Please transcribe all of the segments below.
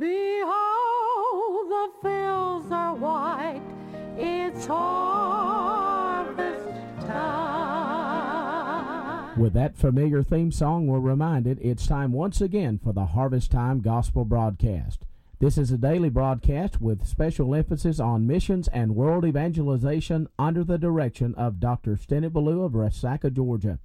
Behold, the fields are white. It's harvest time. With that familiar theme song, we're reminded it's time once again for the Harvest Time Gospel broadcast. This is a daily broadcast with special emphasis on missions and world evangelization under the direction of Dr. Stennett Ballou of Resaca, Georgia.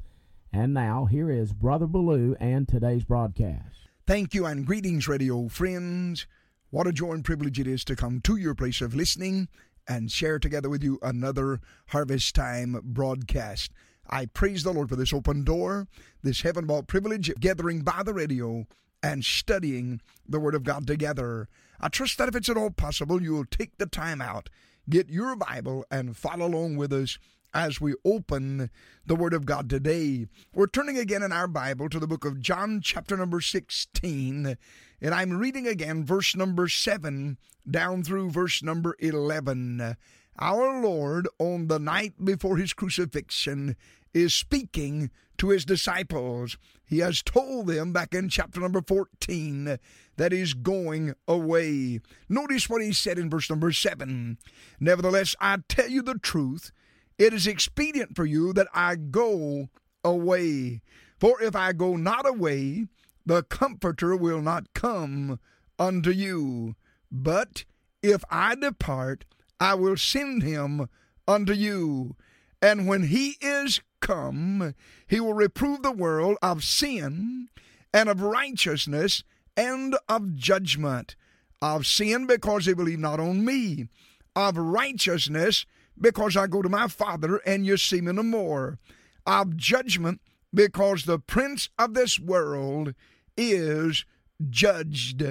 And now, here is Brother Ballou and today's broadcast. Thank you and greetings, radio friends. What a joy and privilege it is to come to your place of listening and share together with you another Harvest Time broadcast. I praise the Lord for this open door, this heaven bought privilege of gathering by the radio and studying the Word of God together. I trust that if it's at all possible, you'll take the time out, get your Bible, and follow along with us as we open the Word of God today. We're turning again in our Bible to the book of John, chapter number 16, and I'm reading again verse number 7 down through verse number 11. Our Lord, on the night before his crucifixion, is speaking to his disciples. He has told them back in chapter number 14 that he's going away. Notice what he said in verse number 7 Nevertheless, I tell you the truth, it is expedient for you that I go away. For if I go not away, the Comforter will not come unto you. But if I depart, I will send him unto you. And when he is come, he will reprove the world of sin and of righteousness and of judgment. Of sin because they believe not on me. Of righteousness because I go to my Father and you see me no more. Of judgment because the prince of this world is judged.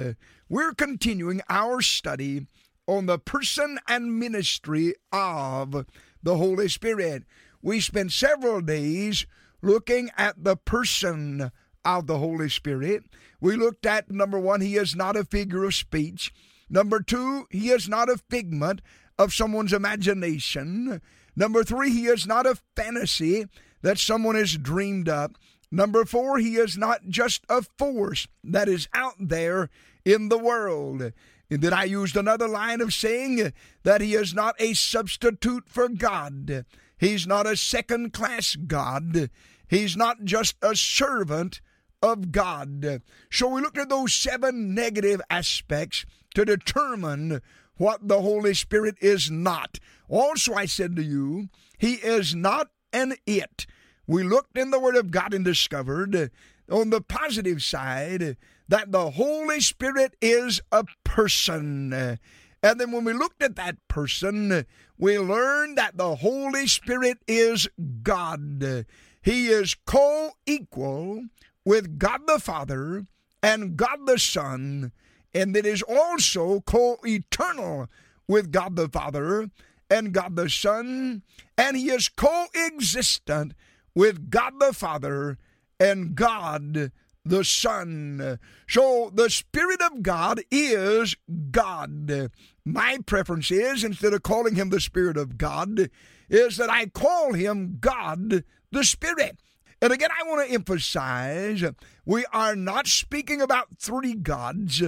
We're continuing our study on the person and ministry of the Holy Spirit. We spent several days looking at the person of the Holy Spirit. We looked at number one, he is not a figure of speech. Number two, he is not a figment of someone's imagination. Number three, he is not a fantasy that someone has dreamed up. Number four, he is not just a force that is out there in the world. And then I used another line of saying that he is not a substitute for God. He's not a second class God. He's not just a servant of God. So we looked at those seven negative aspects to determine what the Holy Spirit is not. Also, I said to you, He is not an it. We looked in the Word of God and discovered on the positive side that the Holy Spirit is a person. And then when we looked at that person, we learned that the Holy Spirit is God. He is co equal with God the Father and God the Son, and that is also co eternal with God the Father and God the Son, and He is co existent with God the Father and God the Son. So the Spirit of God is God. My preference is, instead of calling him the Spirit of God, is that I call him God the Spirit. And again, I want to emphasize we are not speaking about three gods,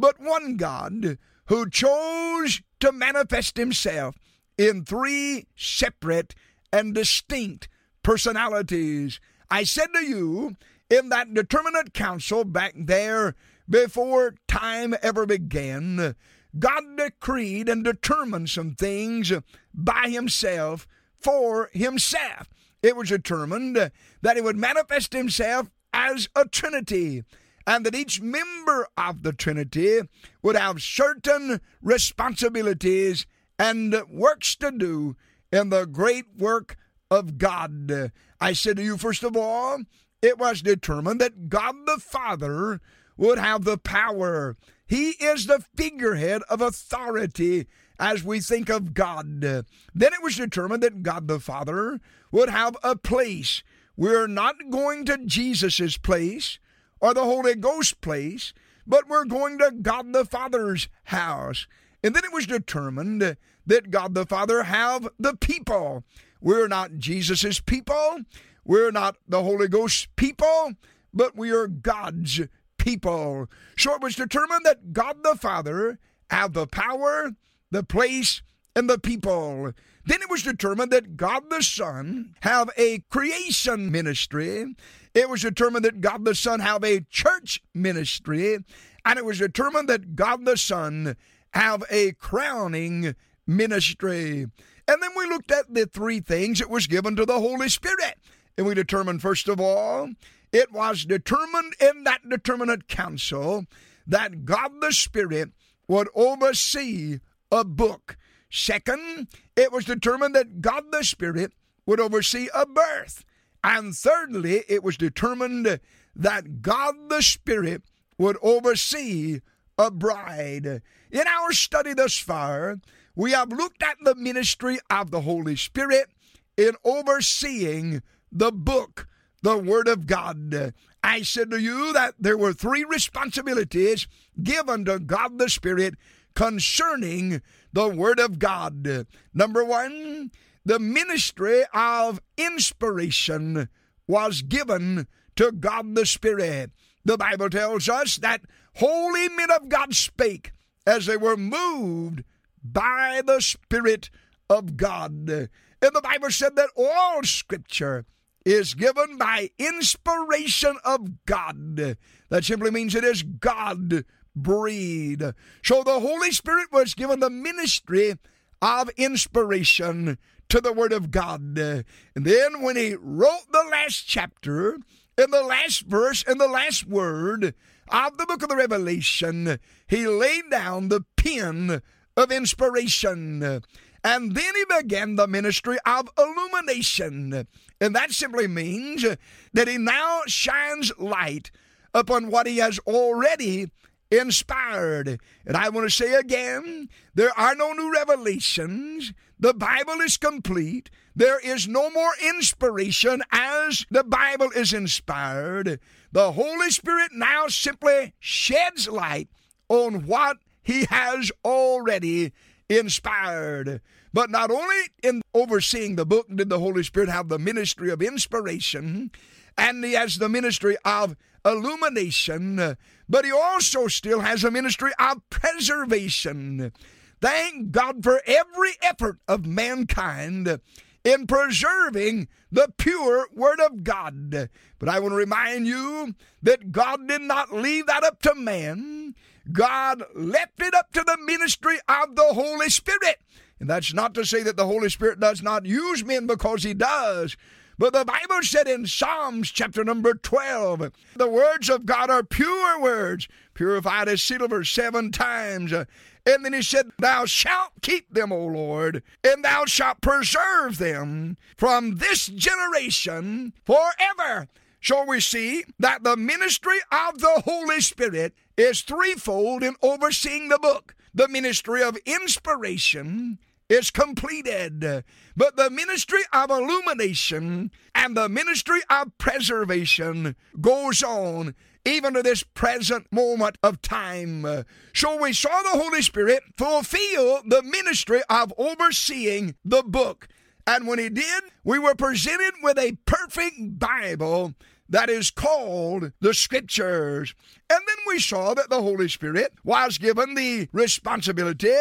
but one God who chose to manifest himself in three separate and distinct personalities. I said to you in that determinate council back there before time ever began, God decreed and determined some things by Himself for Himself. It was determined that He would manifest Himself as a Trinity and that each member of the Trinity would have certain responsibilities and works to do in the great work of God. I said to you, first of all, it was determined that God the Father would have the power. He is the figurehead of authority as we think of God. Then it was determined that God the Father would have a place. We're not going to Jesus' place or the Holy Ghost place, but we're going to God the Father's house. And then it was determined that God the Father have the people. We're not Jesus' people. We're not the Holy Ghost's people, but we are God's people. So it was determined that God the Father have the power, the place, and the people. Then it was determined that God the Son have a creation ministry. It was determined that God the Son have a church ministry. And it was determined that God the Son have a crowning ministry. And then we looked at the three things that was given to the Holy Spirit. And we determined, first of all, it was determined in that determinate council that God the Spirit would oversee a book. Second, it was determined that God the Spirit would oversee a birth. And thirdly, it was determined that God the Spirit would oversee a bride. In our study thus far, we have looked at the ministry of the Holy Spirit in overseeing the book, the Word of God. I said to you that there were three responsibilities given to God the Spirit concerning the Word of God. Number one, the ministry of inspiration was given to God the Spirit. The Bible tells us that holy men of God spake as they were moved by the Spirit of God. And the Bible said that all Scripture is given by inspiration of God. That simply means it is God breathed. So the Holy Spirit was given the ministry of inspiration to the Word of God. And then when he wrote the last chapter, in the last verse, in the last word of the book of the Revelation, he laid down the pen of inspiration. And then he began the ministry of illumination. And that simply means that he now shines light upon what he has already inspired. And I want to say again there are no new revelations. The Bible is complete. There is no more inspiration as the Bible is inspired. The Holy Spirit now simply sheds light on what He has already inspired. But not only in overseeing the book did the Holy Spirit have the ministry of inspiration, and He has the ministry of illumination, but He also still has a ministry of preservation. Thank God for every effort of mankind in preserving the pure Word of God. But I want to remind you that God did not leave that up to man. God left it up to the ministry of the Holy Spirit. And that's not to say that the Holy Spirit does not use men because He does. But the Bible said in Psalms chapter number 12, the words of God are pure words, purified as silver seven times. And then he said, Thou shalt keep them, O Lord, and thou shalt preserve them from this generation forever. So we see that the ministry of the Holy Spirit is threefold in overseeing the book the ministry of inspiration is completed. But the ministry of illumination and the ministry of preservation goes on even to this present moment of time. So we saw the Holy Spirit fulfill the ministry of overseeing the book. And when he did, we were presented with a perfect Bible that is called the Scriptures. And then we saw that the Holy Spirit was given the responsibility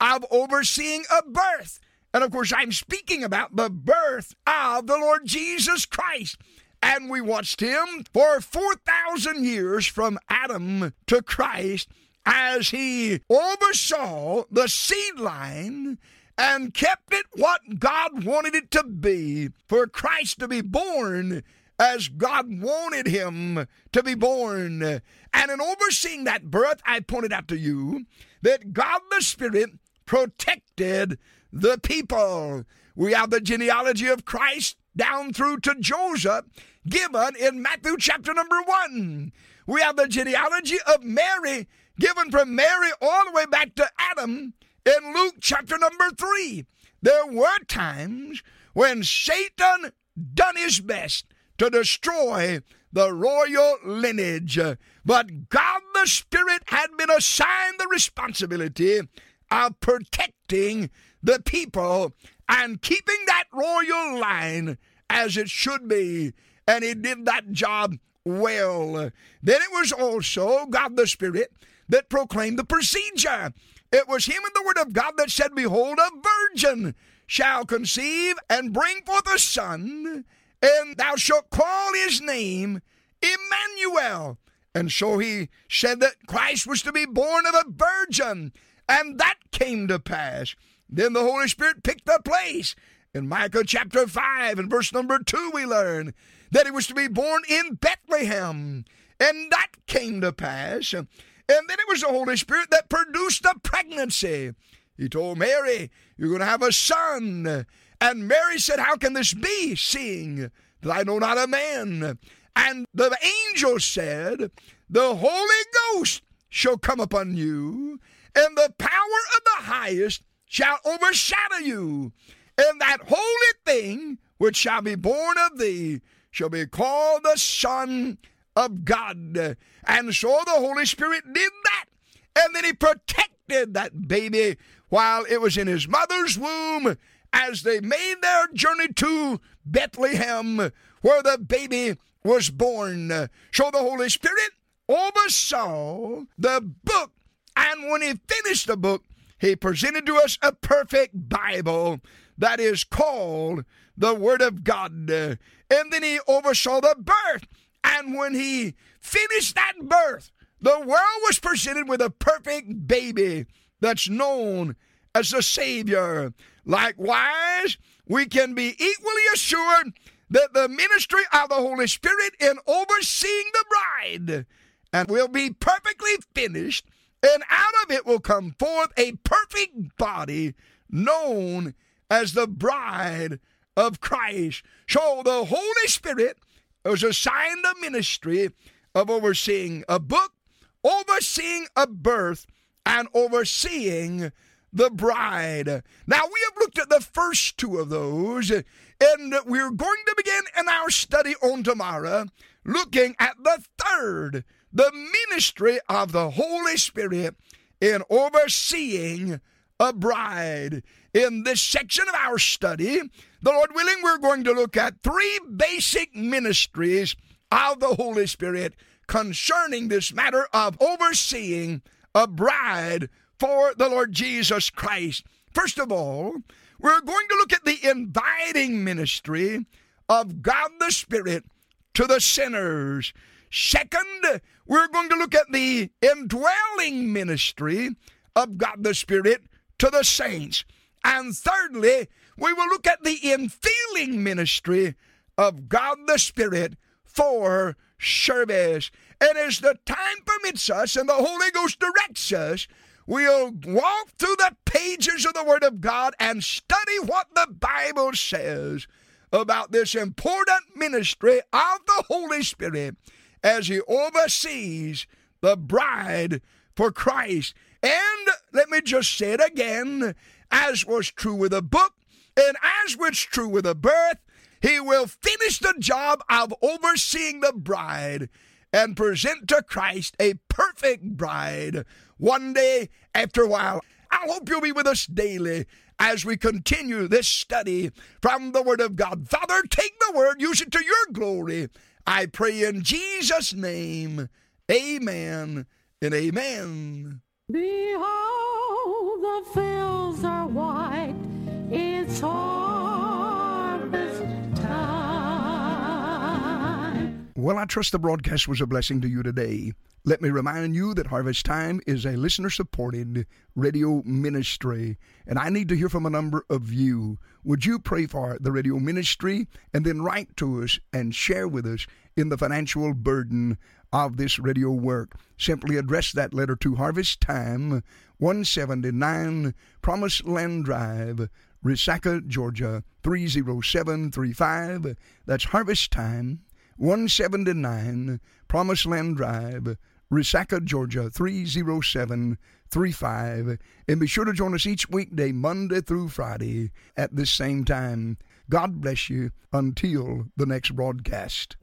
of overseeing a birth. And of course, I'm speaking about the birth of the Lord Jesus Christ. And we watched him for 4,000 years from Adam to Christ as he oversaw the seed line and kept it what God wanted it to be for Christ to be born as God wanted him to be born. And in overseeing that birth, I pointed out to you that God the Spirit protected the people. We have the genealogy of Christ down through to Joseph given in Matthew chapter number one. We have the genealogy of Mary given from Mary all the way back to Adam in Luke chapter number three. There were times when Satan done his best to destroy the royal lineage. But God the Spirit had been assigned the responsibility of protecting the people and keeping that royal line as it should be. And he did that job well. Then it was also God the Spirit that proclaimed the procedure. It was Him and the Word of God that said, Behold, a virgin shall conceive and bring forth a son, and thou shalt call his name Emmanuel. And so he said that Christ was to be born of a virgin, and that came to pass. Then the Holy Spirit picked the place. In Micah chapter 5 and verse number 2, we learn that he was to be born in Bethlehem, and that came to pass. And then it was the Holy Spirit that produced the pregnancy. He told Mary, You're going to have a son. And Mary said, How can this be, seeing that I know not a man? And the angel said, The Holy Ghost shall come upon you, and the power of the highest shall overshadow you. And that holy thing which shall be born of thee shall be called the Son of God. And so the Holy Spirit did that. And then he protected that baby while it was in his mother's womb as they made their journey to Bethlehem, where the baby was born. So the Holy Spirit oversaw the book, when he finished the book, he presented to us a perfect Bible that is called the Word of God. And then he oversaw the birth, and when he finished that birth, the world was presented with a perfect baby that's known as the Savior. Likewise, we can be equally assured that the ministry of the Holy Spirit in overseeing the bride and will be perfectly finished, and out of it will come forth a perfect body known as the bride of Christ. So the Holy Spirit was assigned the ministry of overseeing a book, overseeing a birth, and overseeing the bride. Now, we have looked at the first two of those, and we're going to begin in our study on tomorrow looking at the third, the ministry of the Holy Spirit in overseeing a bride. In this section of our study, the Lord willing, we're going to look at three basic ministries of the Holy Spirit concerning this matter of overseeing a bride for the Lord Jesus Christ. First of all, we're going to look at the inviting ministry of God the Spirit to the sinners. Second, we're going to look at the indwelling ministry of God the Spirit to the saints. And thirdly, we will look at the infilling ministry of God the Spirit for service. And as the time permits us and the Holy Ghost directs us, we'll walk through the pages of the Word of God and study what the Bible says about this important ministry of the Holy Spirit as He oversees the bride for Christ. And let me just say it again, as was true with the book, and as was true with the birth, He will finish the job of overseeing the bride and present to Christ a perfect bride one day after a while. I hope you'll be with us daily as we continue this study from the Word of God. Father, take the Word, use it to your glory. I pray in Jesus' name. Amen and amen. Behold, the fields are white. Well, I trust the broadcast was a blessing to you today. Let me remind you that Harvest Time is a listener supported radio ministry, and I need to hear from a number of you. Would you pray for the radio ministry and then write to us and share with us in the financial burden of this radio work? Simply address that letter to Harvest Time, 179 Promise Land Drive, Resaca, Georgia 30735. That's Harvest Time, 179 Promised Land Drive. Resaca, Georgia 30735. And be sure to join us each weekday, Monday through Friday at this same time. God bless you until the next broadcast.